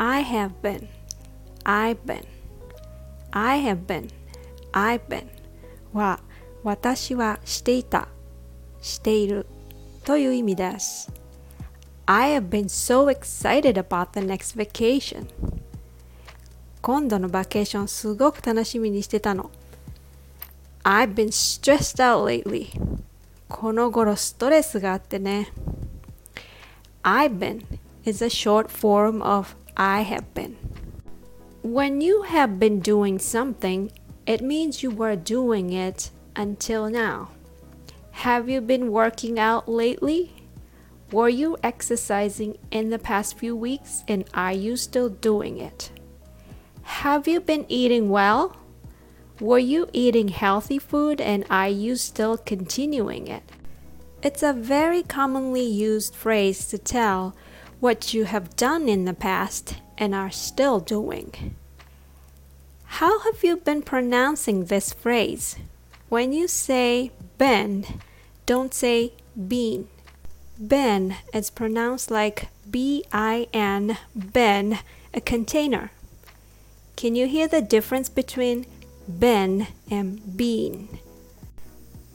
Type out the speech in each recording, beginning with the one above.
I have been, I've been, I have been, I've been は私はしていた、しているという意味です。I have been so excited about the next vacation. 今度のバケーションすごく楽しみにしてたの。I've been stressed out lately. この頃ストレスがあってね。I've been is a short form of I have been. When you have been doing something, it means you were doing it until now. Have you been working out lately? Were you exercising in the past few weeks and are you still doing it? Have you been eating well? Were you eating healthy food and are you still continuing it? It's a very commonly used phrase to tell what you have done in the past and are still doing. How have you been pronouncing this phrase? When you say been, don't say been. Ben is pronounced like B I N, ben, a container. Can you hear the difference between been and been?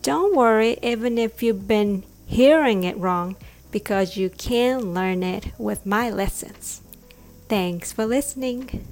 Don't worry even if you've been hearing it wrong because you can learn it with my lessons. Thanks for listening.